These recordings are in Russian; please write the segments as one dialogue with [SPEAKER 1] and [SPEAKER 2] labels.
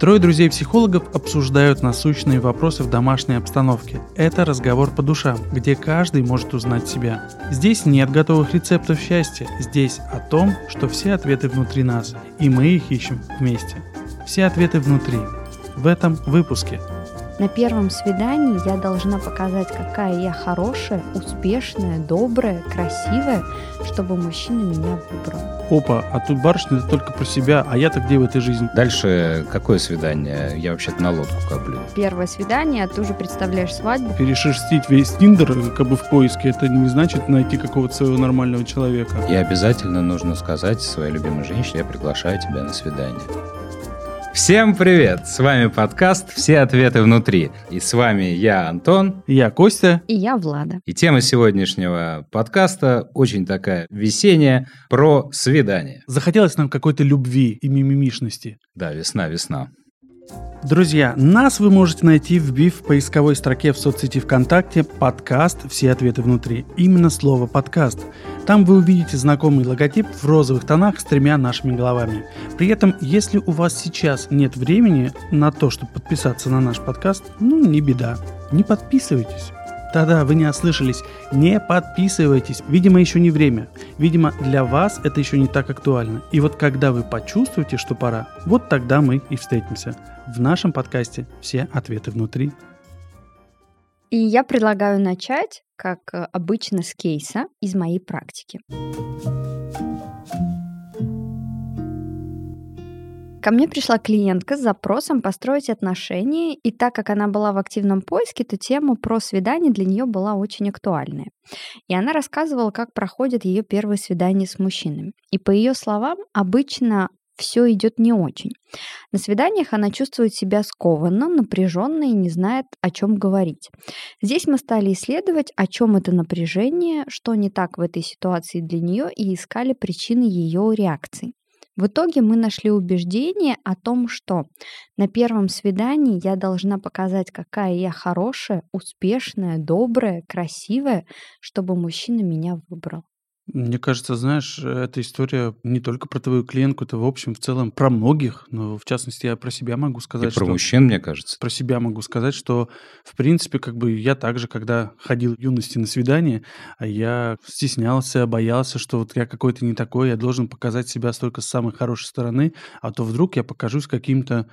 [SPEAKER 1] Трое друзей-психологов обсуждают насущные вопросы в домашней обстановке. Это разговор по душам, где каждый может узнать себя. Здесь нет готовых рецептов счастья, здесь о том, что все ответы внутри нас, и мы их ищем вместе. Все ответы внутри. В этом выпуске –
[SPEAKER 2] на первом свидании я должна показать, какая я хорошая, успешная, добрая, красивая, чтобы мужчина меня выбрал.
[SPEAKER 1] Опа, а тут барышня это только про себя, а я-то где в этой жизни?
[SPEAKER 3] Дальше какое свидание? Я вообще-то на лодку коплю.
[SPEAKER 2] Первое свидание, а ты уже представляешь свадьбу.
[SPEAKER 1] Перешерстить весь Тиндер как бы в поиске, это не значит найти какого-то своего нормального человека.
[SPEAKER 3] И обязательно нужно сказать своей любимой женщине, я приглашаю тебя на свидание. Всем привет! С вами подкаст «Все ответы внутри». И с вами я, Антон.
[SPEAKER 1] Я, Костя.
[SPEAKER 2] И я, Влада.
[SPEAKER 3] И тема сегодняшнего подкаста очень такая весенняя, про свидание.
[SPEAKER 1] Захотелось нам какой-то любви и мимимишности.
[SPEAKER 3] Да, весна, весна.
[SPEAKER 1] Друзья, нас вы можете найти, в поисковой строке в соцсети ВКонтакте подкаст «Все ответы внутри». Именно слово «подкаст». Там вы увидите знакомый логотип в розовых тонах с тремя нашими головами. При этом, если у вас сейчас нет времени на то, чтобы подписаться на наш подкаст, ну не беда, не подписывайтесь. Да-да, вы не ослышались. Не подписывайтесь. Видимо, еще не время. Видимо, для вас это еще не так актуально. И вот когда вы почувствуете, что пора, вот тогда мы и встретимся. В нашем подкасте все ответы внутри.
[SPEAKER 2] И я предлагаю начать, как э, обычно, с кейса из моей практики. Ко мне пришла клиентка с запросом построить отношения, и так как она была в активном поиске, то тема про свидание для нее была очень актуальная. И она рассказывала, как проходят ее первые свидания с мужчинами. И по ее словам, обычно все идет не очень. На свиданиях она чувствует себя скованно, напряженно и не знает, о чем говорить. Здесь мы стали исследовать, о чем это напряжение, что не так в этой ситуации для нее, и искали причины ее реакции. В итоге мы нашли убеждение о том, что на первом свидании я должна показать, какая я хорошая, успешная, добрая, красивая, чтобы мужчина меня выбрал.
[SPEAKER 1] Мне кажется, знаешь, эта история не только про твою клиентку, это в общем, в целом про многих, но в частности я про себя могу сказать,
[SPEAKER 3] И про что... мужчин, мне кажется.
[SPEAKER 1] Про себя могу сказать, что в принципе, как бы я также, когда ходил в юности на свидание, а я стеснялся, боялся, что вот я какой-то не такой, я должен показать себя столько с самой хорошей стороны, а то вдруг я покажусь каким-то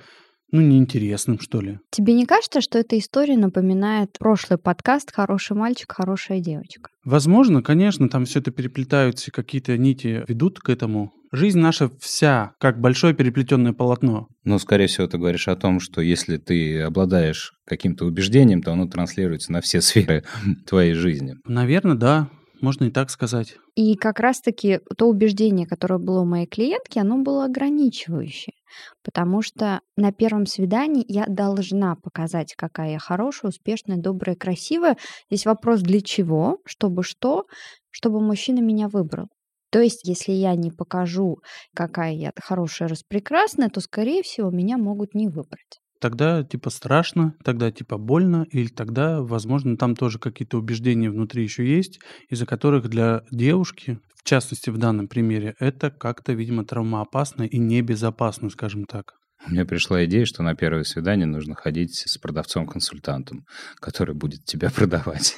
[SPEAKER 1] ну, неинтересным, что ли.
[SPEAKER 2] Тебе не кажется, что эта история напоминает прошлый подкаст «Хороший мальчик, хорошая девочка»?
[SPEAKER 1] Возможно, конечно, там все это переплетаются, какие-то нити ведут к этому. Жизнь наша вся как большое переплетенное полотно.
[SPEAKER 3] Но, скорее всего, ты говоришь о том, что если ты обладаешь каким-то убеждением, то оно транслируется на все сферы твоей жизни.
[SPEAKER 1] Наверное, да. Можно и так сказать.
[SPEAKER 2] И как раз-таки то убеждение, которое было у моей клиентки, оно было ограничивающее. Потому что на первом свидании я должна показать, какая я хорошая, успешная, добрая, красивая. Здесь вопрос для чего, чтобы что, чтобы мужчина меня выбрал. То есть, если я не покажу, какая я хорошая, распрекрасная, то, скорее всего, меня могут не выбрать
[SPEAKER 1] тогда типа страшно, тогда типа больно, или тогда, возможно, там тоже какие-то убеждения внутри еще есть, из-за которых для девушки, в частности в данном примере, это как-то, видимо, травмоопасно и небезопасно, скажем так.
[SPEAKER 3] Мне пришла идея, что на первое свидание нужно ходить с продавцом-консультантом, который будет тебя продавать.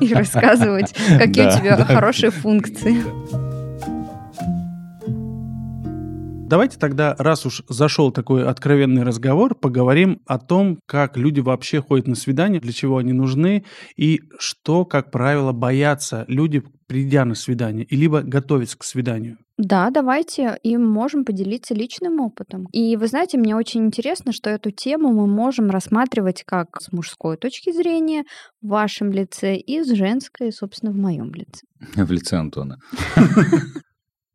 [SPEAKER 2] И рассказывать, какие у тебя хорошие функции.
[SPEAKER 1] Давайте тогда, раз уж зашел такой откровенный разговор, поговорим о том, как люди вообще ходят на свидания, для чего они нужны и что, как правило, боятся люди, придя на свидание, и либо готовятся к свиданию.
[SPEAKER 2] Да, давайте и можем поделиться личным опытом. И вы знаете, мне очень интересно, что эту тему мы можем рассматривать как с мужской точки зрения в вашем лице и с женской, собственно, в моем лице.
[SPEAKER 3] В лице Антона.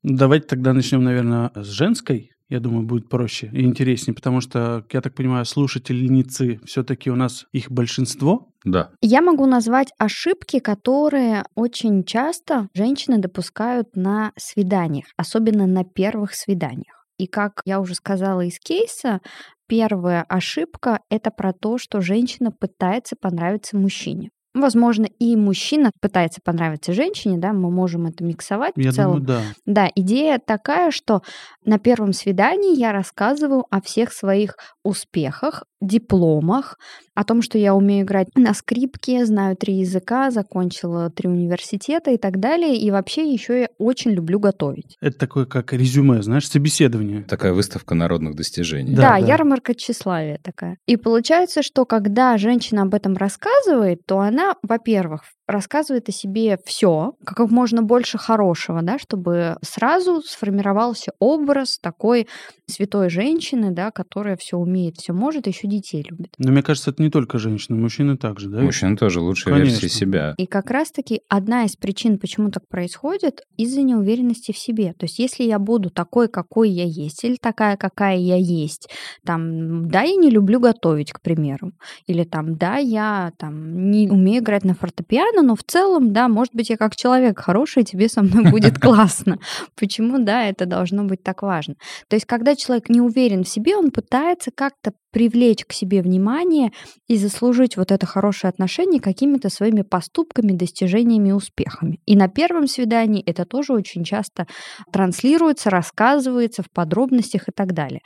[SPEAKER 1] Давайте тогда начнем, наверное, с женской. Я думаю, будет проще и интереснее, потому что, я так понимаю, слушательницы все-таки у нас их большинство.
[SPEAKER 3] Да.
[SPEAKER 2] Я могу назвать ошибки, которые очень часто женщины допускают на свиданиях, особенно на первых свиданиях. И как я уже сказала из кейса, первая ошибка — это про то, что женщина пытается понравиться мужчине. Возможно, и мужчина пытается понравиться женщине, да, мы можем это миксовать
[SPEAKER 1] Я
[SPEAKER 2] в целом.
[SPEAKER 1] думаю, да.
[SPEAKER 2] Да, идея такая, что на первом свидании я рассказываю о всех своих успехах, дипломах, о том, что я умею играть на скрипке, знаю три языка, закончила три университета и так далее. И вообще еще я очень люблю готовить.
[SPEAKER 1] Это такое, как резюме, знаешь, собеседование.
[SPEAKER 3] Такая выставка народных достижений.
[SPEAKER 2] Да,
[SPEAKER 1] Да, да.
[SPEAKER 2] ярмарка тщеславия такая. И получается, что когда женщина об этом рассказывает, то она, во-первых, рассказывает о себе все, как можно больше хорошего, да, чтобы сразу сформировался образ такой святой женщины, да, которая все умеет, все может, еще детей любит.
[SPEAKER 1] Но мне кажется, это не только женщины, мужчины также, да?
[SPEAKER 3] Мужчина тоже лучшая версия
[SPEAKER 1] Конечно.
[SPEAKER 3] себя.
[SPEAKER 2] И как раз-таки одна из причин, почему так происходит, из-за неуверенности в себе. То есть если я буду такой, какой я есть, или такая, какая я есть, там, да, я не люблю готовить, к примеру, или там, да, я там не умею играть на фортепиано, но в целом, да, может быть, я как человек хороший, тебе со мной будет классно. Почему, да, это должно быть так важно? То есть когда человек не уверен в себе, он пытается как-то привлечь к себе внимание и заслужить вот это хорошее отношение какими-то своими поступками, достижениями успехами. И на первом свидании это тоже очень часто транслируется, рассказывается в подробностях и так далее.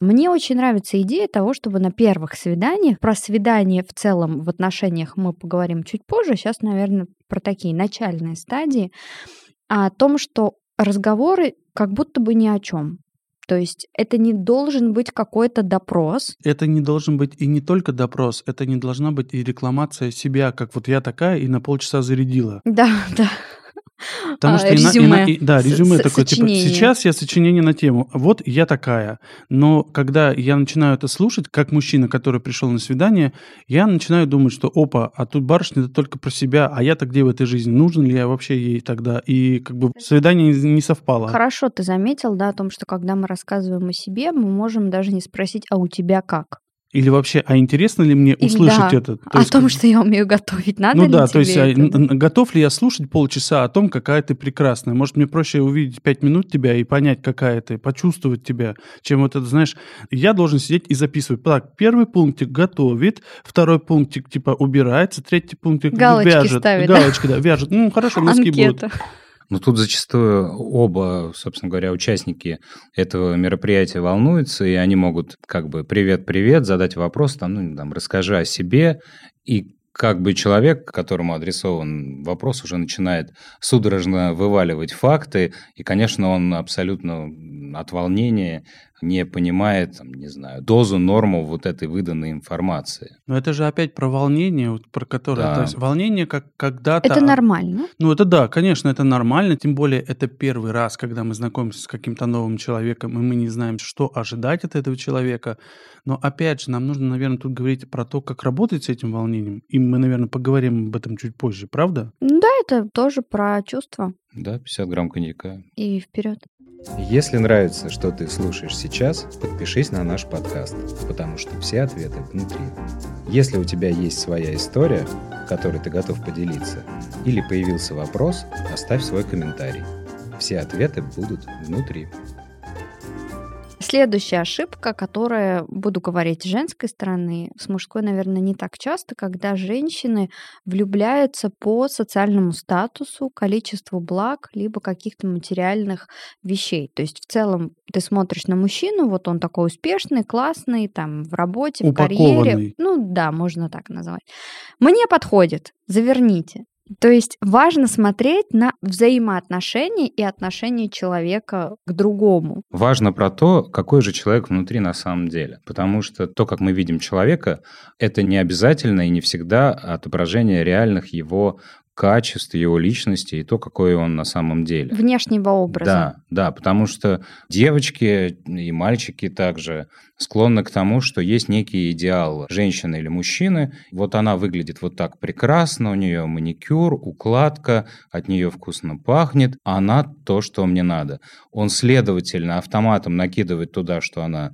[SPEAKER 2] Мне очень нравится идея того, чтобы на первых свиданиях, про свидание в целом в отношениях мы поговорим чуть позже, сейчас, наверное, про такие начальные стадии, о том, что разговоры как будто бы ни о чем. То есть это не должен быть какой-то допрос,
[SPEAKER 1] Это не должен быть и не только допрос, это не должна быть и рекламация себя, как вот я такая и на полчаса зарядила.
[SPEAKER 2] Да, да.
[SPEAKER 1] Потому
[SPEAKER 2] А,
[SPEAKER 1] что ина-
[SPEAKER 2] резюме.
[SPEAKER 1] ина- и- да, резюме
[SPEAKER 2] с-
[SPEAKER 1] такое, типа,
[SPEAKER 2] сочинение.
[SPEAKER 1] сейчас я сочинение на тему, вот я такая. Но когда я начинаю это слушать, как мужчина, который пришел на свидание, я начинаю думать, что опа, а тут барышня только про себя, а я-то где в этой жизни? Нужен ли я вообще ей тогда? И как бы свидание не не совпало.
[SPEAKER 2] Хорошо ты заметил, да, о том, что когда мы рассказываем о себе, мы можем даже не спросить, а у тебя как?
[SPEAKER 1] Или вообще, а интересно ли мне услышать
[SPEAKER 2] да,
[SPEAKER 1] это? То
[SPEAKER 2] о
[SPEAKER 1] есть
[SPEAKER 2] том,
[SPEAKER 1] как-
[SPEAKER 2] что я умею готовить, надо
[SPEAKER 1] ну
[SPEAKER 2] ли
[SPEAKER 1] да,
[SPEAKER 2] тебе
[SPEAKER 1] то есть а,
[SPEAKER 2] это?
[SPEAKER 1] н- готов ли я слушать полчаса о том, какая ты прекрасная? Может, мне проще увидеть пять минут тебя и понять, какая ты, почувствовать тебя, чем вот это, знаешь, я должен сидеть и записывать. Так, первый пунктик готовит, второй пунктик типа убирается, третий пунктик
[SPEAKER 2] Галочки
[SPEAKER 1] вяжет.
[SPEAKER 2] ставит?
[SPEAKER 1] Галочки, да, вяжет. Ну, хорошо, носки будут.
[SPEAKER 3] Но тут зачастую оба, собственно говоря, участники этого мероприятия волнуются, и они могут как бы «привет-привет», задать вопрос, там, ну, там, расскажи о себе, и как бы человек, которому адресован вопрос, уже начинает судорожно вываливать факты, и, конечно, он абсолютно от волнения не понимает, там, не знаю, дозу, норму вот этой выданной информации.
[SPEAKER 1] Но это же опять про волнение, вот про которое...
[SPEAKER 3] Да.
[SPEAKER 1] То есть волнение, как когда-то...
[SPEAKER 2] Это нормально.
[SPEAKER 1] Ну, это да, конечно, это нормально, тем более это первый раз, когда мы знакомимся с каким-то новым человеком, и мы не знаем, что ожидать от этого человека. Но опять же, нам нужно, наверное, тут говорить про то, как работать с этим волнением, и мы, наверное, поговорим об этом чуть позже, правда?
[SPEAKER 2] Да, это тоже про чувства.
[SPEAKER 3] Да, 50 грамм коньяка.
[SPEAKER 2] И вперед.
[SPEAKER 3] Если нравится, что ты слушаешь сейчас, подпишись на наш подкаст, потому что все ответы внутри. Если у тебя есть своя история, которой ты готов поделиться, или появился вопрос, оставь свой комментарий. Все ответы будут внутри.
[SPEAKER 2] Следующая ошибка, которая, буду говорить с женской стороны, с мужской, наверное, не так часто, когда женщины влюбляются по социальному статусу, количеству благ, либо каких-то материальных вещей. То есть в целом ты смотришь на мужчину, вот он такой успешный, классный, там в работе, в карьере. Ну да, можно так назвать. Мне подходит, заверните. То есть важно смотреть на взаимоотношения и отношения человека к другому.
[SPEAKER 3] Важно про то, какой же человек внутри на самом деле. Потому что то, как мы видим человека, это не обязательно и не всегда отображение реальных его качеств, его личности и то, какой он на самом деле.
[SPEAKER 2] внешнего образа.
[SPEAKER 3] Да, да, потому что девочки и мальчики также склонны к тому, что есть некий идеал женщины или мужчины. Вот она выглядит вот так прекрасно, у нее маникюр, укладка, от нее вкусно пахнет, она то, что мне надо. Он, следовательно, автоматом накидывает туда, что она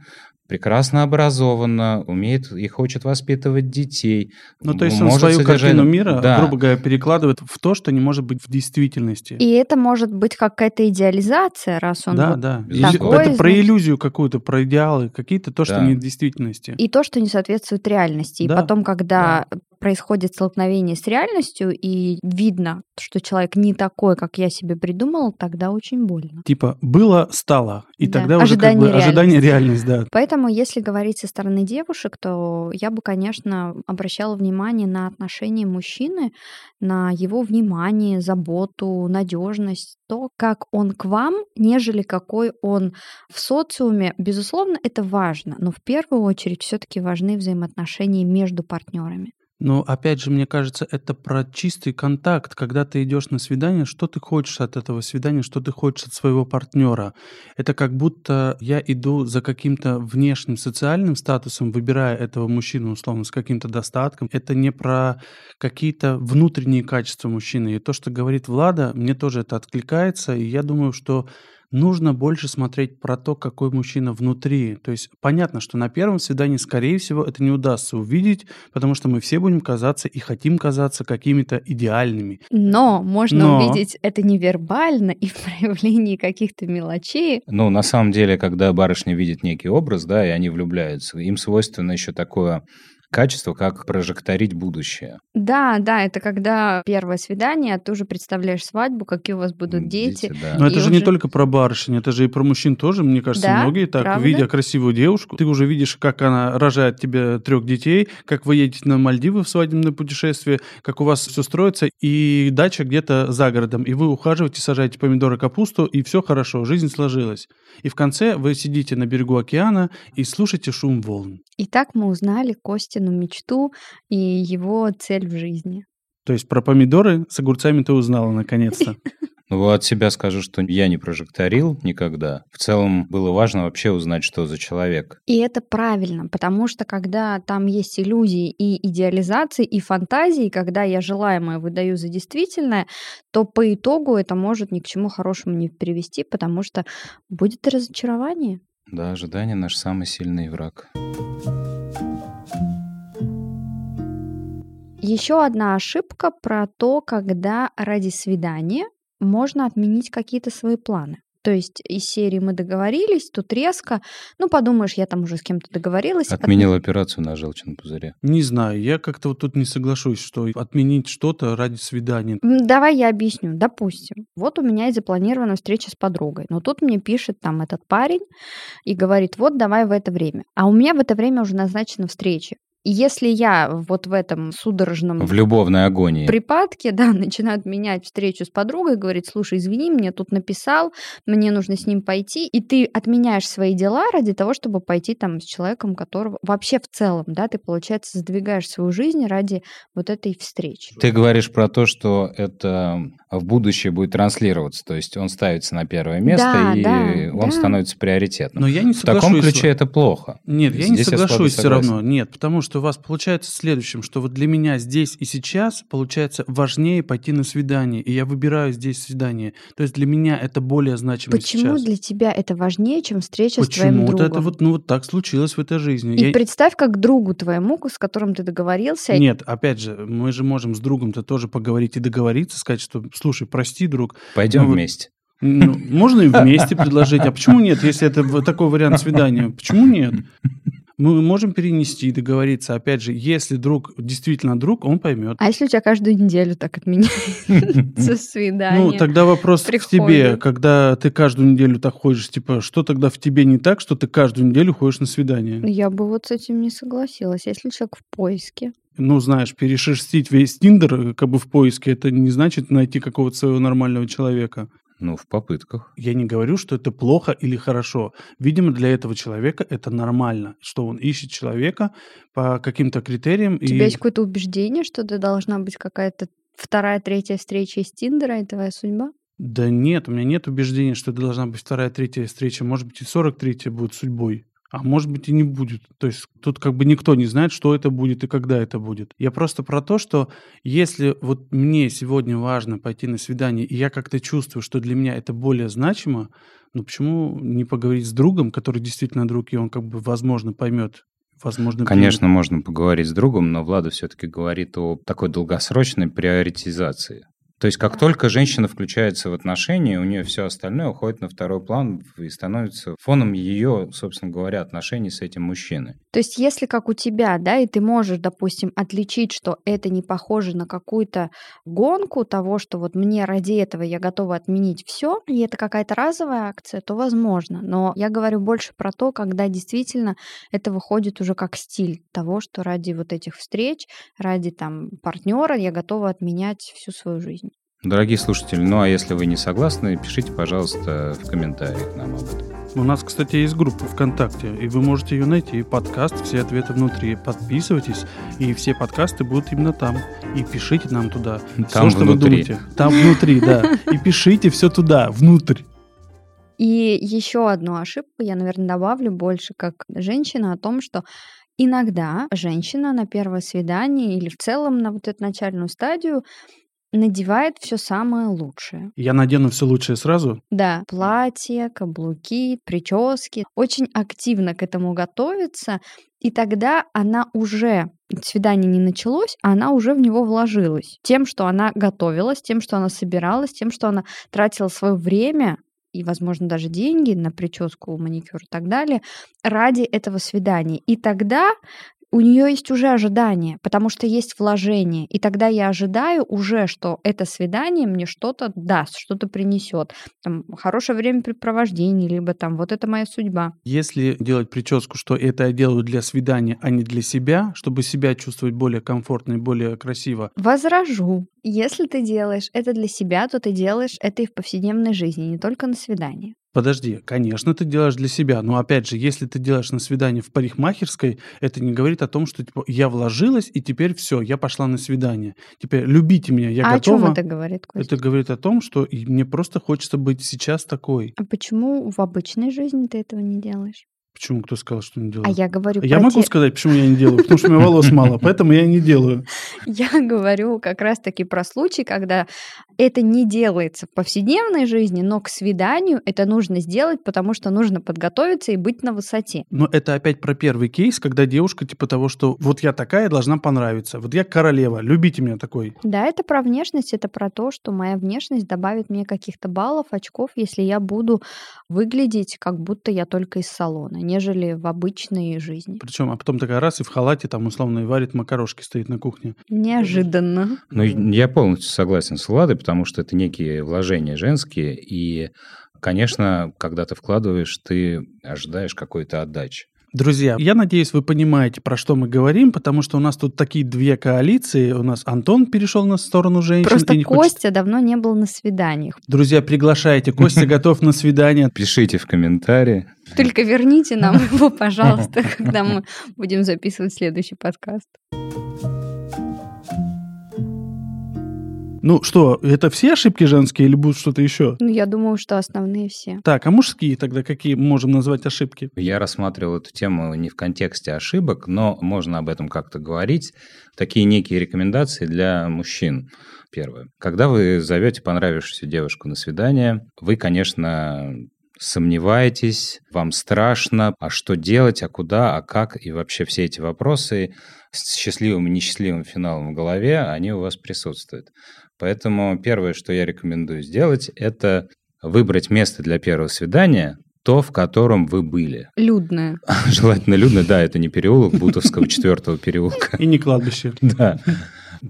[SPEAKER 3] прекрасно образована, умеет и хочет воспитывать детей.
[SPEAKER 1] Ну, то есть он
[SPEAKER 3] может
[SPEAKER 1] свою
[SPEAKER 3] содержать-
[SPEAKER 1] картину мира,
[SPEAKER 3] Да.
[SPEAKER 1] грубо говоря, перекладывает в то, что не может быть в действительности.
[SPEAKER 2] И это может быть какая-то идеализация, раз он
[SPEAKER 1] да,
[SPEAKER 2] вот-
[SPEAKER 1] да.
[SPEAKER 3] Безусловно.
[SPEAKER 1] это про
[SPEAKER 2] значит-
[SPEAKER 1] иллюзию какую-то, про идеалы, какие-то то, что
[SPEAKER 3] Да.
[SPEAKER 1] не в действительности.
[SPEAKER 2] и то, что не соответствует реальности. И
[SPEAKER 1] Да,
[SPEAKER 2] потом, когда происходит столкновение с реальностью, и видно, что человек не такой, как я себе придумал, тогда очень больно.
[SPEAKER 1] Типа было, стало, и
[SPEAKER 2] Да.
[SPEAKER 1] тогда уже как
[SPEAKER 2] Ожидание
[SPEAKER 1] бы ожидание реальность, да.
[SPEAKER 2] Поэтому, если говорить со стороны девушек, то я бы, конечно, обращала внимание на отношение мужчины, на его внимание, заботу, надежность, то, как он к вам, нежели какой он в социуме. Безусловно, это важно, но в первую очередь все-таки важны взаимоотношения между партнерами.
[SPEAKER 1] Но опять же, мне кажется, это про чистый контакт. Когда ты идешь на свидание, что ты хочешь от этого свидания, что ты хочешь от своего партнера. Это как будто я иду за каким-то внешним социальным статусом, выбирая этого мужчину, условно, с каким-то достатком. Это не про какие-то внутренние качества мужчины. И то, что говорит Влада, мне тоже это откликается. И я думаю, что нужно больше смотреть про то, какой мужчина внутри. То есть понятно, что на первом свидании, скорее всего, это не удастся увидеть, потому что мы все будем казаться и хотим казаться какими-то идеальными.
[SPEAKER 2] Но можно
[SPEAKER 1] Но.
[SPEAKER 2] увидеть это невербально и в проявлении каких-то мелочей.
[SPEAKER 3] Ну, на самом деле, когда барышня видит некий образ, да, и они влюбляются, им свойственно еще такое качество, как прожекторить будущее.
[SPEAKER 2] Да, да, это когда первое свидание, а ты уже представляешь свадьбу, какие у вас будут дети.
[SPEAKER 3] да.
[SPEAKER 1] Но
[SPEAKER 2] И
[SPEAKER 1] это же не
[SPEAKER 2] уже-
[SPEAKER 1] только про барышень, это же и про мужчин тоже. Мне кажется,
[SPEAKER 2] Да,
[SPEAKER 1] многие так,
[SPEAKER 2] правда.
[SPEAKER 1] видя красивую девушку, ты уже видишь, как она рожает тебе трех детей, как вы едете на Мальдивы в свадебное путешествие, как у вас все строится, и дача где-то за городом, и вы ухаживаете, сажаете помидоры, капусту, и все хорошо, жизнь сложилась. И в конце вы сидите на берегу океана и слушаете шум волн.
[SPEAKER 2] И так мы узнали Костину мечту и его цель в жизни.
[SPEAKER 1] То есть про помидоры с огурцами ты узнала наконец-то.
[SPEAKER 3] Ну, от себя скажу, что я не прожекторил никогда. В целом было важно вообще узнать, что за человек.
[SPEAKER 2] И это правильно, потому что когда там есть иллюзии и идеализации, и фантазии, когда я желаемое выдаю за действительное, то по итогу это может ни к чему хорошему не привести, потому что будет разочарование.
[SPEAKER 3] Да, ожидание наш самый сильный враг.
[SPEAKER 2] Еще одна ошибка про то, когда ради свидания можно отменить какие-то свои планы. То есть из серии мы договорились, тут резко, ну подумаешь, я там уже с кем-то договорилась. отме-
[SPEAKER 3] Отменил операцию на желчном пузыре.
[SPEAKER 1] Не знаю, я как-то вот тут не соглашусь, что отменить что-то ради свидания.
[SPEAKER 2] Давай я объясню. Допустим, вот у меня есть запланирована встреча с подругой, но тут мне пишет там этот парень и говорит, вот давай в это время. А у меня в это время уже назначена встреча. Если я вот в этом судорожном
[SPEAKER 3] В любовной агонии.
[SPEAKER 2] припадке, да, начинают менять встречу с подругой, говорит, слушай, извини, мне тут написал, мне нужно с ним пойти, и ты отменяешь свои дела ради того, чтобы пойти там с человеком, которого вообще в целом, да, ты, получается, задвигаешь свою жизнь ради вот этой встречи.
[SPEAKER 3] Ты говоришь про то, что это в будущее будет транслироваться, то есть он ставится на первое место,
[SPEAKER 2] Да,
[SPEAKER 3] и
[SPEAKER 2] да,
[SPEAKER 3] он
[SPEAKER 2] да.
[SPEAKER 3] становится приоритетным.
[SPEAKER 1] Но я не
[SPEAKER 3] В таком
[SPEAKER 1] соглашусь.
[SPEAKER 3] ключе это плохо.
[SPEAKER 1] Нет, я не
[SPEAKER 3] Здесь я тобой
[SPEAKER 1] соглашусь все
[SPEAKER 3] согласен.
[SPEAKER 1] равно. Нет, потому что у вас получается следующим, что вот для меня здесь и сейчас получается важнее пойти на свидание, и я выбираю здесь свидание. То есть для меня это более значимо
[SPEAKER 2] Почему
[SPEAKER 1] сейчас.
[SPEAKER 2] для тебя это важнее, чем встреча с твоим
[SPEAKER 1] Почему-то
[SPEAKER 2] другом?
[SPEAKER 1] это вот, ну вот так случилось в этой жизни.
[SPEAKER 2] И
[SPEAKER 1] Я-
[SPEAKER 2] представь, как другу твоему, с которым ты договорился,
[SPEAKER 1] Нет, опять же, мы же можем с другом-то тоже поговорить и договориться, сказать, что, слушай, прости, друг,
[SPEAKER 3] Пойдем
[SPEAKER 1] Ну
[SPEAKER 3] вместе.
[SPEAKER 1] ну, можно и вместе предложить. А почему нет, если это такой вариант свидания? Почему нет? Мы можем перенести и договориться. Опять же, если друг действительно друг, он поймет.
[SPEAKER 2] а если у тебя каждую неделю так отменяется свидание?
[SPEAKER 1] Ну, тогда вопрос к тебе, когда ты каждую неделю так ходишь, типа, что тогда в тебе не так, что ты каждую неделю ходишь на свидание?
[SPEAKER 2] Я бы вот с этим не согласилась. Если человек в поиске.
[SPEAKER 1] Ну, знаешь, перешерстить весь Тиндер э, как бы в поиске, это не значит найти какого-то своего нормального человека.
[SPEAKER 3] Ну, в попытках.
[SPEAKER 1] Я не говорю, что это плохо или хорошо. Видимо, для этого человека это нормально, что он ищет человека по каким-то критериям.
[SPEAKER 2] У тебя есть какое-то убеждение, что это должна быть какая-то вторая, третья встреча из Тиндера, и твоя судьба?
[SPEAKER 1] Да нет, у меня нет убеждения, что это должна быть вторая, третья встреча. Может быть, и 43-я будет судьбой. А может быть и не будет. То есть тут как бы никто не знает, что это будет и когда это будет. Я просто про то, что если вот мне сегодня важно пойти на свидание, и я как-то чувствую, что для меня это более значимо, ну почему не поговорить с другом, который действительно друг, и он как бы, возможно, поймет, возможно,
[SPEAKER 3] Конечно, можно поговорить с другом, но Влада все-таки говорит о такой долгосрочной приоритизации. То есть как только женщина включается в отношения, у нее все остальное уходит на второй план и становится фоном ее, собственно говоря, отношений с этим мужчиной.
[SPEAKER 2] То есть если как у тебя, да, и ты можешь, допустим, отличить, что это не похоже на какую-то гонку того, что вот мне ради этого я готова отменить все, и это какая-то разовая акция, то возможно. Но я говорю больше про то, когда действительно это выходит уже как стиль того, что ради вот этих встреч, ради там партнера я готова отменять всю свою жизнь.
[SPEAKER 3] Дорогие слушатели, ну а если вы не согласны, пишите, пожалуйста, в комментариях нам об этом.
[SPEAKER 1] У нас, кстати, есть группа ВКонтакте, и вы можете ее найти. Подкаст «Все ответы внутри». Подписывайтесь, и все подкасты будут именно там. И пишите нам туда.
[SPEAKER 3] Там
[SPEAKER 1] все, что
[SPEAKER 3] внутри.
[SPEAKER 1] вы думаете. Там внутри, да. И пишите все туда, внутрь.
[SPEAKER 2] И еще одну ошибку я, наверное, добавлю больше как женщина о том, что иногда женщина на первое свидание или в целом на вот эту начальную стадию надевает все самое лучшее.
[SPEAKER 1] Я надену все лучшее сразу.
[SPEAKER 2] Да, платье, каблуки, прически. Очень активно к этому готовится. И тогда она уже, свидание не началось, а она уже в него вложилась. Тем, что она готовилась, тем, что она собиралась, тем, что она тратила свое время и, возможно, даже деньги на прическу, маникюр и так далее ради этого свидания. И тогда у нее есть уже ожидание, потому что есть вложение. И тогда я ожидаю уже, что это свидание мне что-то даст, что-то принесет. Там, хорошее времяпрепровождение, либо там вот это моя судьба.
[SPEAKER 1] Если делать прическу, что это я делаю для свидания, а не для себя, чтобы себя чувствовать более комфортно и более красиво,
[SPEAKER 2] Возражу. Если ты делаешь это для себя, то ты делаешь это и в повседневной жизни, не только на свидании.
[SPEAKER 1] Подожди, конечно, ты делаешь для себя, но опять же, если ты делаешь на свидание в парикмахерской, это не говорит о том, что типа, я вложилась и теперь все, я пошла на свидание. Теперь любите меня, я
[SPEAKER 2] а
[SPEAKER 1] готова.
[SPEAKER 2] о чем это говорит, Костя?
[SPEAKER 1] Это говорит о том, что мне просто хочется быть сейчас такой.
[SPEAKER 2] А почему в обычной жизни ты этого не делаешь?
[SPEAKER 1] Почему кто сказал, что не делаю?
[SPEAKER 2] А я говорю
[SPEAKER 1] Я могу
[SPEAKER 2] те-
[SPEAKER 1] сказать, почему я не делаю, потому что у меня волос мало, поэтому я не делаю.
[SPEAKER 2] Я говорю как раз-таки про случай, когда это не делается в повседневной жизни, но к свиданию это нужно сделать, потому что нужно подготовиться и быть на высоте.
[SPEAKER 1] Но это опять про первый кейс, когда девушка типа того, что вот я такая, должна понравиться. Вот я королева, любите меня такой.
[SPEAKER 2] Да, это про внешность, это про то, что моя внешность добавит мне каких-то баллов, очков, если я буду выглядеть, как будто я только из салона, нежели в обычной жизни.
[SPEAKER 1] Причем, а потом такая раз и в халате там условно и варит макарошки, стоит на кухне.
[SPEAKER 2] Неожиданно.
[SPEAKER 3] Ну, я полностью согласен с Владой, потому что это некие вложения женские, и, конечно, когда ты вкладываешь, ты ожидаешь какой-то отдачи.
[SPEAKER 1] Друзья, я надеюсь, вы понимаете, про что мы говорим, потому что у нас тут такие две коалиции. У нас Антон перешел на сторону женщин.
[SPEAKER 2] Просто
[SPEAKER 1] не хочет-
[SPEAKER 2] Костя давно не был на свиданиях.
[SPEAKER 1] Друзья, приглашайте. Костя готов на свидание.
[SPEAKER 3] Пишите в комментарии.
[SPEAKER 2] Только верните нам его, пожалуйста, когда мы будем записывать следующий подкаст.
[SPEAKER 1] Ну что, это все ошибки женские или будут что-то еще?
[SPEAKER 2] Ну, я думаю, что основные все.
[SPEAKER 1] Так, а мужские тогда какие можем назвать ошибки?
[SPEAKER 3] Я рассматривал эту тему не в контексте ошибок, но можно об этом как-то говорить. Такие некие рекомендации для мужчин. Первое. Когда вы зовете понравившуюся девушку на свидание, вы, конечно, сомневаетесь, вам страшно, а что делать, а куда, а как, и вообще все эти вопросы с счастливым и несчастливым финалом в голове, они у вас присутствуют. Поэтому первое, что я рекомендую сделать, это выбрать место для первого свидания, то, в котором вы были.
[SPEAKER 2] Людная.
[SPEAKER 3] Желательно людно, да, это не переулок Бутовского четвертого переулка.
[SPEAKER 1] И не кладбище.
[SPEAKER 3] Да.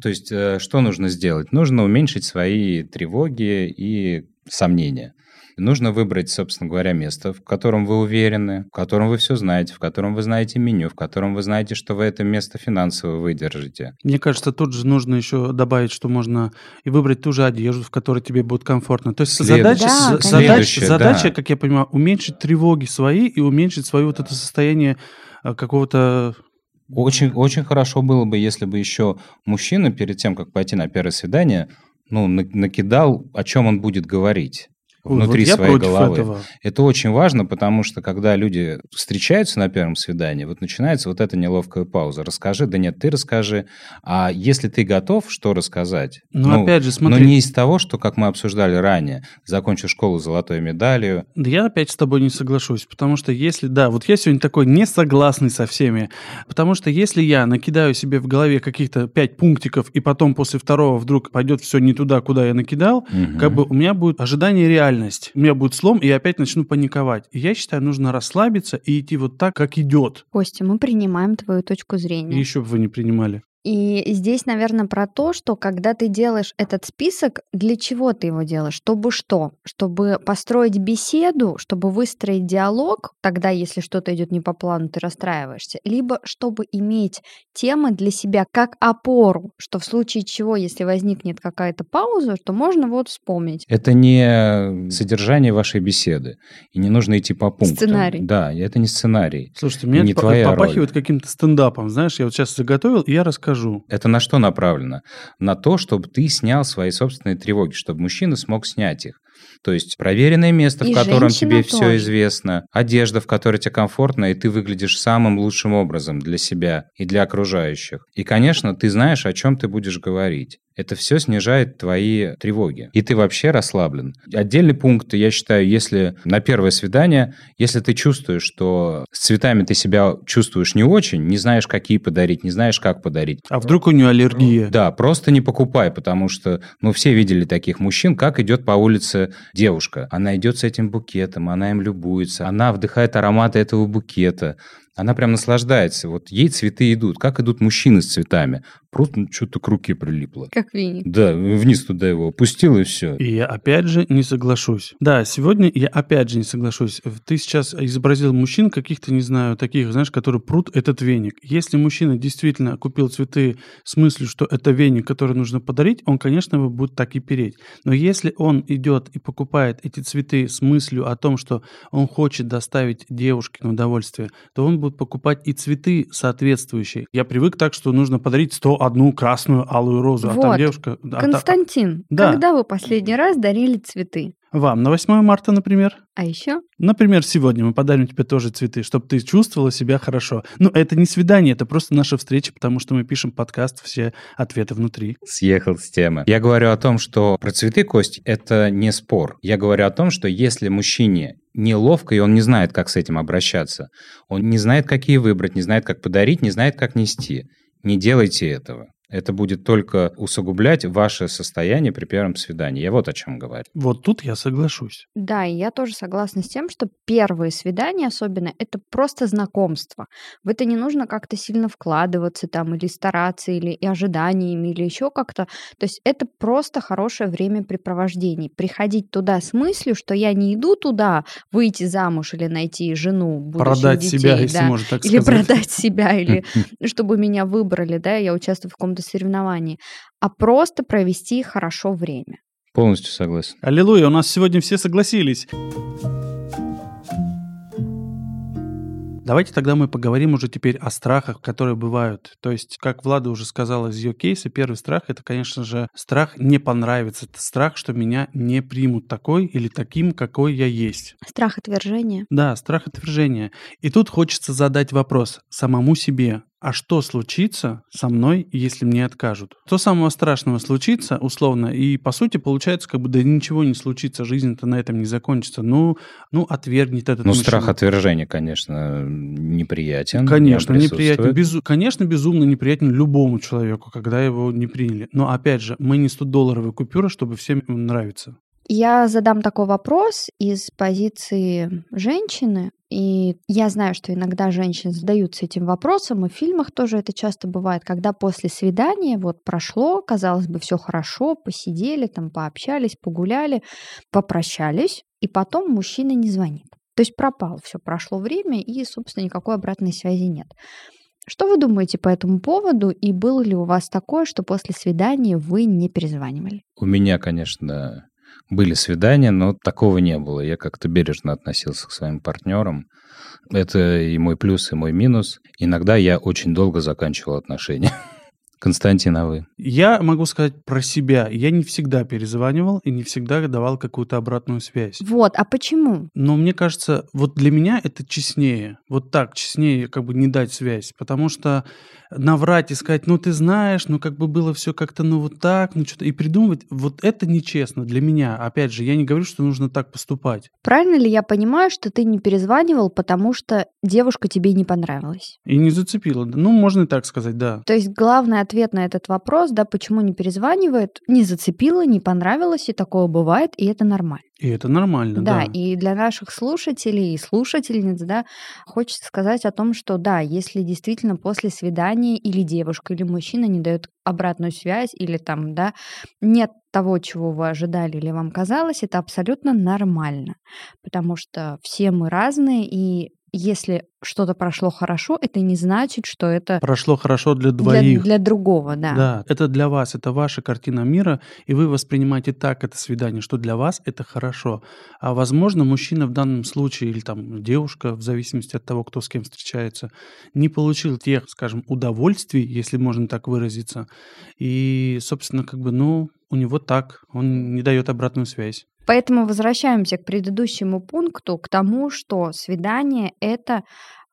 [SPEAKER 3] То есть, э, что нужно сделать? Нужно уменьшить свои тревоги и сомнения. Нужно выбрать, собственно говоря, место, в котором вы уверены, в котором вы все знаете, в котором вы знаете меню, в котором вы знаете, что вы это место финансово выдержите.
[SPEAKER 1] Мне кажется, тут же нужно еще добавить, что можно и выбрать ту же одежду, в которой тебе будет комфортно. То есть
[SPEAKER 3] След-
[SPEAKER 1] задача,
[SPEAKER 2] Да, конечно.
[SPEAKER 1] задача, задача,
[SPEAKER 3] да.
[SPEAKER 1] как я понимаю, уменьшить тревоги свои и уменьшить свое вот это состояние э, какого-то...
[SPEAKER 3] Очень, очень хорошо было бы, если бы еще мужчина перед тем, как пойти на первое свидание, ну, на- накидал, о чем он будет говорить. Внутри
[SPEAKER 1] вот
[SPEAKER 3] своей головы.
[SPEAKER 1] Этого.
[SPEAKER 3] Это очень важно, потому что когда люди встречаются на первом свидании, вот начинается вот эта неловкая пауза. Расскажи, да нет, ты расскажи. А если ты готов, что рассказать?
[SPEAKER 1] Но ну, опять же, смотри.
[SPEAKER 3] Но не из того, что, как мы обсуждали ранее, закончу школу золотой медалью.
[SPEAKER 1] Да я опять с тобой не соглашусь, потому что если, да, вот я сегодня такой не согласный со всеми, потому что если я накидаю себе в голове каких-то пять пунктиков, и потом после второго вдруг пойдет все не туда, куда я накидал, угу. как бы у меня будет ожидание реальность. У меня будет слом, и я опять начну паниковать. И я считаю, нужно расслабиться и идти вот так, как идет.
[SPEAKER 2] Костя, мы принимаем твою точку зрения.
[SPEAKER 1] еще бы вы не принимали.
[SPEAKER 2] И здесь, наверное, про то, что когда ты делаешь этот список, для чего ты его делаешь? Чтобы что? Чтобы построить беседу, чтобы выстроить диалог, тогда, если что-то идет не по плану, ты расстраиваешься, либо чтобы иметь темы для себя как опору, что в случае чего, если возникнет какая-то пауза, то можно вот вспомнить.
[SPEAKER 3] Это не содержание вашей беседы, и не нужно идти по пунктам.
[SPEAKER 2] Сценарий.
[SPEAKER 3] Да, это не сценарий.
[SPEAKER 1] Слушайте, мне не твоя попахивает каким-то стендапом, знаешь, я вот сейчас заготовил, и я рассказываю скажу.
[SPEAKER 3] Это на что направлено? На то, чтобы ты снял свои собственные тревоги, чтобы мужчина смог снять их. То есть проверенное место, и в котором тебе тоже. все известно, одежда, в которой тебе комфортно, и ты выглядишь самым лучшим образом для себя и для окружающих. И, конечно, ты знаешь, о чем ты будешь говорить. Это все снижает твои тревоги. И ты вообще расслаблен. Отдельный пункт, я считаю, если на первое свидание, если ты чувствуешь, что с цветами ты себя чувствуешь не очень, не знаешь, какие подарить, не знаешь, как подарить.
[SPEAKER 1] А вдруг у нее аллергия?
[SPEAKER 3] Да, просто не покупай, потому что, ну, все видели таких мужчин, как идет по улице девушка. Она идет с этим букетом, она им любуется, она вдыхает ароматы этого букета она прям наслаждается. Вот ей цветы идут. Как идут мужчины с цветами? Просто ну, что-то к руке прилипло.
[SPEAKER 2] Как веник.
[SPEAKER 3] Да, вниз туда его опустил и все.
[SPEAKER 1] И я опять же не соглашусь. Да, сегодня я опять же не соглашусь. Ты сейчас изобразил мужчин каких-то, не знаю, таких, знаешь, которые прут этот веник. Если мужчина действительно купил цветы с мыслью, что это веник, который нужно подарить, он, конечно, его будет так и переть. Но если он идет и покупает эти цветы с мыслью о том, что он хочет доставить девушке на удовольствие, то он будет покупать и цветы соответствующие. Я привык так, что нужно подарить 101 красную алую розу,
[SPEAKER 2] вот.
[SPEAKER 1] а там девушка...
[SPEAKER 2] Константин, а, да. когда вы последний раз дарили цветы?
[SPEAKER 1] Вам на 8 марта, например.
[SPEAKER 2] А еще?
[SPEAKER 1] Например, сегодня мы подарим тебе тоже цветы, чтобы ты чувствовала себя хорошо. Ну, это не свидание, это просто наша встреча, потому что мы пишем подкаст «Все ответы внутри».
[SPEAKER 3] Съехал с темы. Я говорю о том, что про цветы, Кость, это не спор. Я говорю о том, что если мужчине неловко, и он не знает, как с этим обращаться, он не знает, какие выбрать, не знает, как подарить, не знает, как нести, не делайте этого. Это будет только усугублять ваше состояние при первом свидании. Я вот о чем говорю.
[SPEAKER 1] Вот тут я соглашусь.
[SPEAKER 2] Да, и я тоже согласна с тем, что первые свидания особенно это просто знакомство. В это не нужно как-то сильно вкладываться там или стараться, или и ожиданиями, или еще как-то. То есть это просто хорошее времяпрепровождение. Приходить туда с мыслью, что я не иду туда выйти замуж или найти жену,
[SPEAKER 1] продать
[SPEAKER 2] детей,
[SPEAKER 1] себя,
[SPEAKER 2] да,
[SPEAKER 1] если можно так
[SPEAKER 2] или
[SPEAKER 1] сказать.
[SPEAKER 2] продать себя, или чтобы меня выбрали, да, я участвую в каком-то каком-то соревновании, а просто провести хорошо время.
[SPEAKER 3] Полностью согласен.
[SPEAKER 1] Аллилуйя, у нас сегодня все согласились. Давайте тогда мы поговорим уже теперь о страхах, которые бывают. То есть, как Влада уже сказала из ее кейса, первый страх – это, конечно же, страх не понравится. Это страх, что меня не примут такой или таким, какой я есть.
[SPEAKER 2] Страх отвержения.
[SPEAKER 1] Да, страх отвержения. И тут хочется задать вопрос самому себе а что случится со мной, если мне откажут? Что самого страшного случится, условно, и по сути получается, как бы да ничего не случится, жизнь-то на этом не закончится. Ну, ну отвергнет этот
[SPEAKER 3] Ну,
[SPEAKER 1] мужчина.
[SPEAKER 3] страх отвержения, конечно, неприятен.
[SPEAKER 1] Конечно, неприятен. Безу... Конечно, безумно неприятен любому человеку, когда его не приняли. Но опять же, мы не 100-долларовые купюры, чтобы всем нравиться.
[SPEAKER 2] Я задам такой вопрос из позиции женщины, и я знаю, что иногда женщины задаются этим вопросом, и в фильмах тоже это часто бывает, когда после свидания вот прошло, казалось бы, все хорошо, посидели, там пообщались, погуляли, попрощались, и потом мужчина не звонит. То есть пропал, все прошло время, и, собственно, никакой обратной связи нет. Что вы думаете по этому поводу, и было ли у вас такое, что после свидания вы не перезванивали?
[SPEAKER 3] У меня, конечно, были свидания, но такого не было. Я как-то бережно относился к своим партнерам. Это и мой плюс, и мой минус. Иногда я очень долго заканчивал отношения. Константин, а вы?
[SPEAKER 1] Я могу сказать про себя. Я не всегда перезванивал и не всегда давал какую-то обратную связь.
[SPEAKER 2] Вот, а почему?
[SPEAKER 1] Но мне кажется, вот для меня это честнее. Вот так, честнее как бы не дать связь. Потому что наврать и сказать, ну ты знаешь, ну как бы было все как-то, ну вот так, ну что-то. И придумывать, вот это нечестно для меня. Опять же, я не говорю, что нужно так поступать.
[SPEAKER 2] Правильно ли я понимаю, что ты не перезванивал, потому что девушка тебе не понравилась?
[SPEAKER 1] И не зацепила. Ну, можно и так сказать, да.
[SPEAKER 2] То есть главный ответ на этот вопрос, да, почему не перезванивает, не зацепила, не понравилось, и такое бывает, и это нормально.
[SPEAKER 1] И это нормально, да.
[SPEAKER 2] Да, и для наших слушателей и слушательниц, да, хочется сказать о том, что да, если действительно после свидания или девушка, или мужчина не дает обратную связь, или там, да, нет того, чего вы ожидали или вам казалось, это абсолютно нормально, потому что все мы разные, и если что-то прошло хорошо, это не значит, что это
[SPEAKER 1] Прошло хорошо для
[SPEAKER 2] для,
[SPEAKER 1] двоих.
[SPEAKER 2] для другого, да.
[SPEAKER 1] Да, это для вас, это ваша картина мира, и вы воспринимаете так это свидание, что для вас это хорошо. А возможно, мужчина в данном случае или там девушка, в зависимости от того, кто с кем встречается, не получил тех, скажем, удовольствий, если можно так выразиться. И, собственно, как бы, ну, у него так, он не дает обратную связь.
[SPEAKER 2] Поэтому возвращаемся к предыдущему пункту, к тому, что свидание – это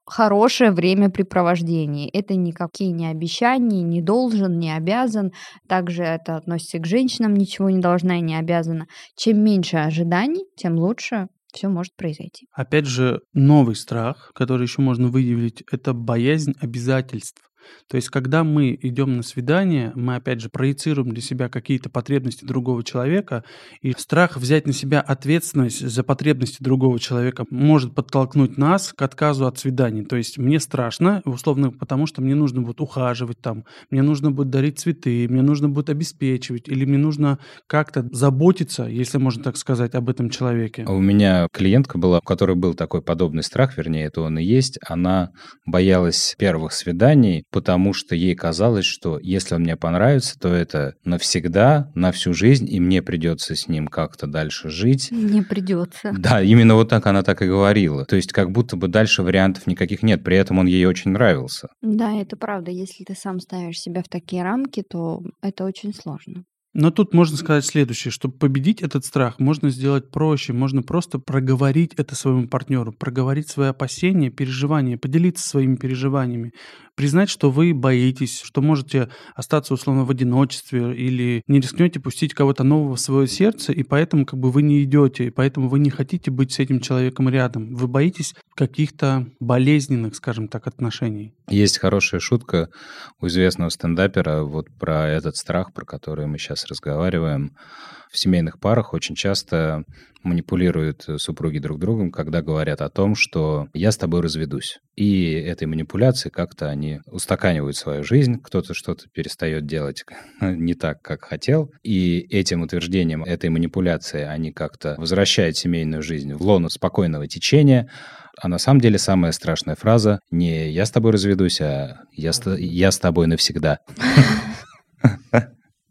[SPEAKER 2] хорошее времяпрепровождение. Это никакие не обещания, не должен, не обязан. Также это относится к женщинам, ничего не должна и не обязана. Чем меньше ожиданий, тем лучше все может произойти.
[SPEAKER 1] Опять же, новый страх, который еще можно выявить, это боязнь обязательств. То есть, когда мы идем на свидание, мы опять же проецируем для себя какие-то потребности другого человека, и страх взять на себя ответственность за потребности другого человека может подтолкнуть нас к отказу от свиданий. То есть, мне страшно, условно, потому что мне нужно будет ухаживать там, мне нужно будет дарить цветы, мне нужно будет обеспечивать, или мне нужно как-то заботиться, если можно так сказать, об этом человеке.
[SPEAKER 3] А У меня клиентка была, у которой был такой подобный страх, вернее, это он и есть. Она боялась первых свиданий, потому что ей казалось, что если он мне понравится, то это навсегда, на всю жизнь, и мне придется с ним как-то дальше жить.
[SPEAKER 2] Не придется.
[SPEAKER 3] Да, именно вот так она так и говорила. То есть как будто бы дальше вариантов никаких нет, при этом он ей очень нравился.
[SPEAKER 2] Да, это правда. Если ты сам ставишь себя в такие рамки, то это очень сложно.
[SPEAKER 1] Но тут можно сказать следующее. Чтобы победить этот страх, можно сделать проще. Можно просто проговорить это своему партнеру, проговорить свои опасения, переживания, поделиться своими переживаниями, признать, что вы боитесь, что можете остаться условно в одиночестве или не рискнете пустить кого-то нового в свое сердце, и поэтому как бы вы не идете, и поэтому вы не хотите быть с этим человеком рядом. Вы боитесь каких-то болезненных, скажем так, отношений.
[SPEAKER 3] Есть хорошая шутка у известного стендапера вот про этот страх, про который мы сейчас разговариваем. В семейных парах очень часто манипулируют супруги друг другом, когда говорят о том, что я с тобой разведусь. И этой манипуляции как-то они устаканивают свою жизнь, кто-то что-то перестает делать не так, как хотел, и этим утверждением этой манипуляции они как-то возвращают семейную жизнь в лону спокойного течения, а на самом деле самая страшная фраза не «я с тобой разведусь», а «я с, я с тобой навсегда».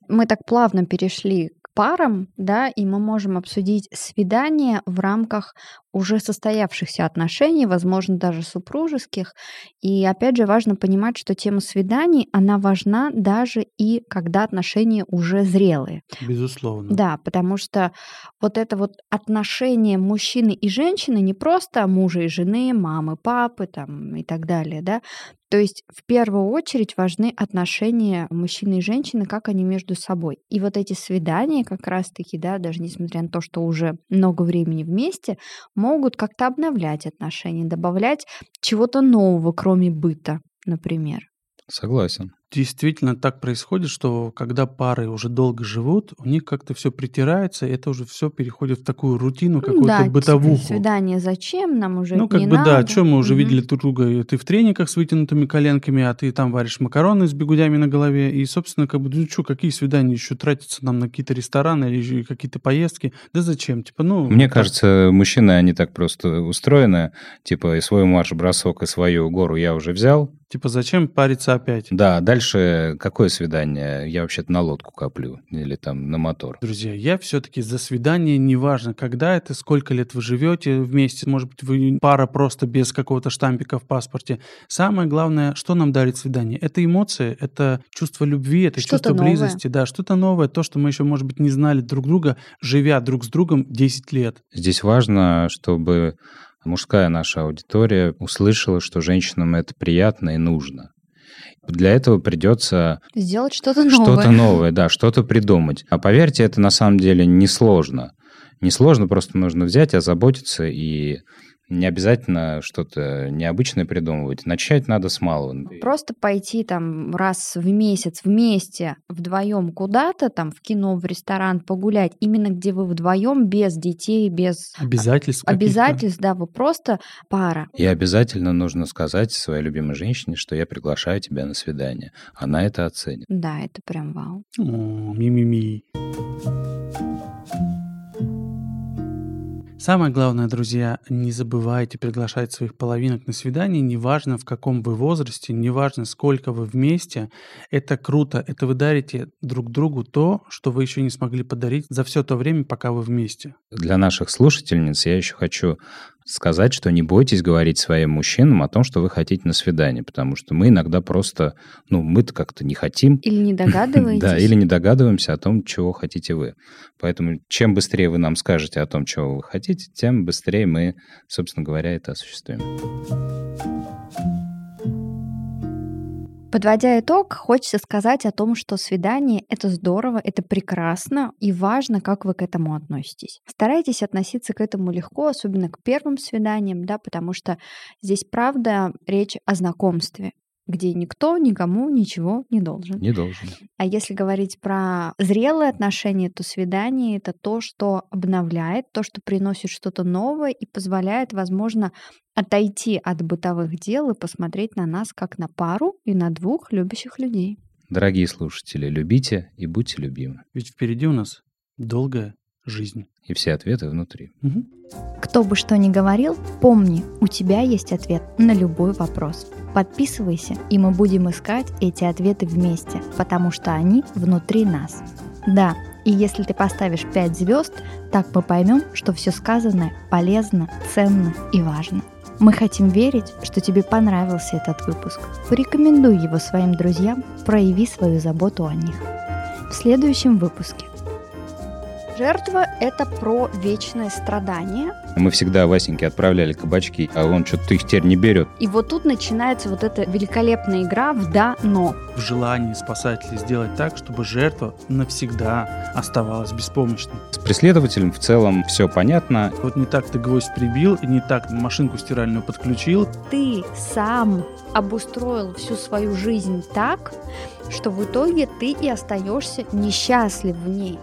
[SPEAKER 2] Мы так плавно перешли парам, да, и мы можем обсудить свидание в рамках уже состоявшихся отношений, возможно, даже супружеских. И опять же важно понимать, что тема свиданий, она важна даже и когда отношения уже зрелые.
[SPEAKER 1] Безусловно.
[SPEAKER 2] Да, потому что вот это вот отношение мужчины и женщины не просто мужа и жены, мамы, папы там и так далее, да, то есть в первую очередь важны отношения мужчины и женщины, как они между собой. И вот эти свидания как раз-таки, да, даже несмотря на то, что уже много времени вместе, могут как-то обновлять отношения, добавлять чего-то нового, кроме быта, например.
[SPEAKER 3] Согласен.
[SPEAKER 1] Действительно так происходит, что когда пары уже долго живут, у них как-то все притирается, и это уже все переходит в такую рутину, какую-то
[SPEAKER 2] да,
[SPEAKER 1] бытовуху.
[SPEAKER 2] свидание зачем? Нам уже
[SPEAKER 1] Ну, как
[SPEAKER 2] не
[SPEAKER 1] бы
[SPEAKER 2] надо.
[SPEAKER 1] да, что мы уже
[SPEAKER 2] Мгм.
[SPEAKER 1] видели друг друга, и ты в трениках с вытянутыми коленками, а ты там варишь макароны с бегудями на голове, и, собственно, как бы, ну что, какие свидания еще тратятся нам на какие-то рестораны или какие-то поездки? Да зачем? Типа, ну...
[SPEAKER 3] Мне
[SPEAKER 1] так.
[SPEAKER 3] кажется, мужчины, они так просто устроены, типа, и свой марш-бросок, и свою гору я уже взял.
[SPEAKER 1] Типа, зачем париться опять?
[SPEAKER 3] Да, дальше дальше какое свидание? Я вообще-то на лодку коплю или там на мотор.
[SPEAKER 1] Друзья, я все-таки за свидание, неважно, когда это, сколько лет вы живете вместе, может быть, вы пара просто без какого-то штампика в паспорте. Самое главное, что нам дарит свидание? Это эмоции, это чувство любви, это
[SPEAKER 2] Что-то
[SPEAKER 1] чувство
[SPEAKER 2] новое.
[SPEAKER 1] близости, да, что-то новое, то, что мы еще, может быть, не знали друг друга, живя друг с другом 10 лет.
[SPEAKER 3] Здесь важно, чтобы мужская наша аудитория услышала, что женщинам это приятно и нужно. Для этого придется
[SPEAKER 2] Сделать что-то новое.
[SPEAKER 3] что-то новое, да, что-то придумать. А поверьте, это на самом деле несложно. Несложно, просто нужно взять, озаботиться и не обязательно что-то необычное придумывать. Начать надо с малого.
[SPEAKER 2] Просто пойти там раз в месяц вместе вдвоем куда-то, там в кино, в ресторан погулять, именно где вы вдвоем, без детей, без
[SPEAKER 1] Обязательств каких-то.
[SPEAKER 2] обязательств, да, вы просто пара.
[SPEAKER 3] И обязательно нужно сказать своей любимой женщине, что я приглашаю тебя на свидание. Она это оценит.
[SPEAKER 2] Да, это прям вау.
[SPEAKER 1] О, ми-ми-ми. Самое главное, друзья, не забывайте приглашать своих половинок на свидание, неважно в каком вы возрасте, неважно сколько вы вместе. Это круто, это вы дарите друг другу то, что вы еще не смогли подарить за все то время, пока вы вместе.
[SPEAKER 3] Для наших слушательниц я еще хочу сказать, что не бойтесь говорить своим мужчинам о том, что вы хотите на свидание, потому что мы иногда просто, ну, мы-то как-то не хотим.
[SPEAKER 2] Или не догадываетесь?
[SPEAKER 3] Да, или не догадываемся о том, чего хотите вы. Поэтому чем быстрее вы нам скажете о том, чего вы хотите, тем быстрее мы, собственно говоря, это осуществим.
[SPEAKER 2] Подводя итог, хочется сказать о том, что свидание — это здорово, это прекрасно и важно, как вы к этому относитесь. Старайтесь относиться к этому легко, особенно к первым свиданиям, да, потому что здесь, правда, речь о знакомстве, где никто никому ничего не должен.
[SPEAKER 3] Не должен.
[SPEAKER 2] А если говорить про зрелые отношения, то свидание — это то, что обновляет, то, что приносит что-то новое и позволяет, возможно, отойти от бытовых дел и посмотреть на нас как на пару и на двух любящих людей.
[SPEAKER 3] Дорогие слушатели, любите и будьте любимы.
[SPEAKER 1] Ведь впереди у нас долгая жизнь.
[SPEAKER 3] И все ответы внутри.
[SPEAKER 1] Мгм.
[SPEAKER 2] Кто бы что ни говорил, помни, у тебя есть ответ на любой вопрос. Подписывайся, и мы будем искать эти ответы вместе, потому что они внутри нас. Да, и если ты поставишь 5 звезд, так мы поймем, что все сказанное полезно, ценно и важно. Мы хотим верить, что тебе понравился этот выпуск. Порекомендуй его своим друзьям, прояви свою заботу о них. В следующем выпуске. Жертва – это про вечное страдание.
[SPEAKER 3] Мы всегда Васеньке отправляли кабачки, а он что-то их теперь не берет.
[SPEAKER 2] И вот тут начинается вот эта великолепная игра в «да-но».
[SPEAKER 1] В желании спасателей сделать так, чтобы жертва навсегда оставалась беспомощной.
[SPEAKER 3] С преследователем в целом все понятно.
[SPEAKER 1] Вот не так ты гвоздь прибил, и не так машинку стиральную подключил.
[SPEAKER 2] Ты сам обустроил всю свою жизнь так, что в итоге ты и остаешься несчастлив в ней.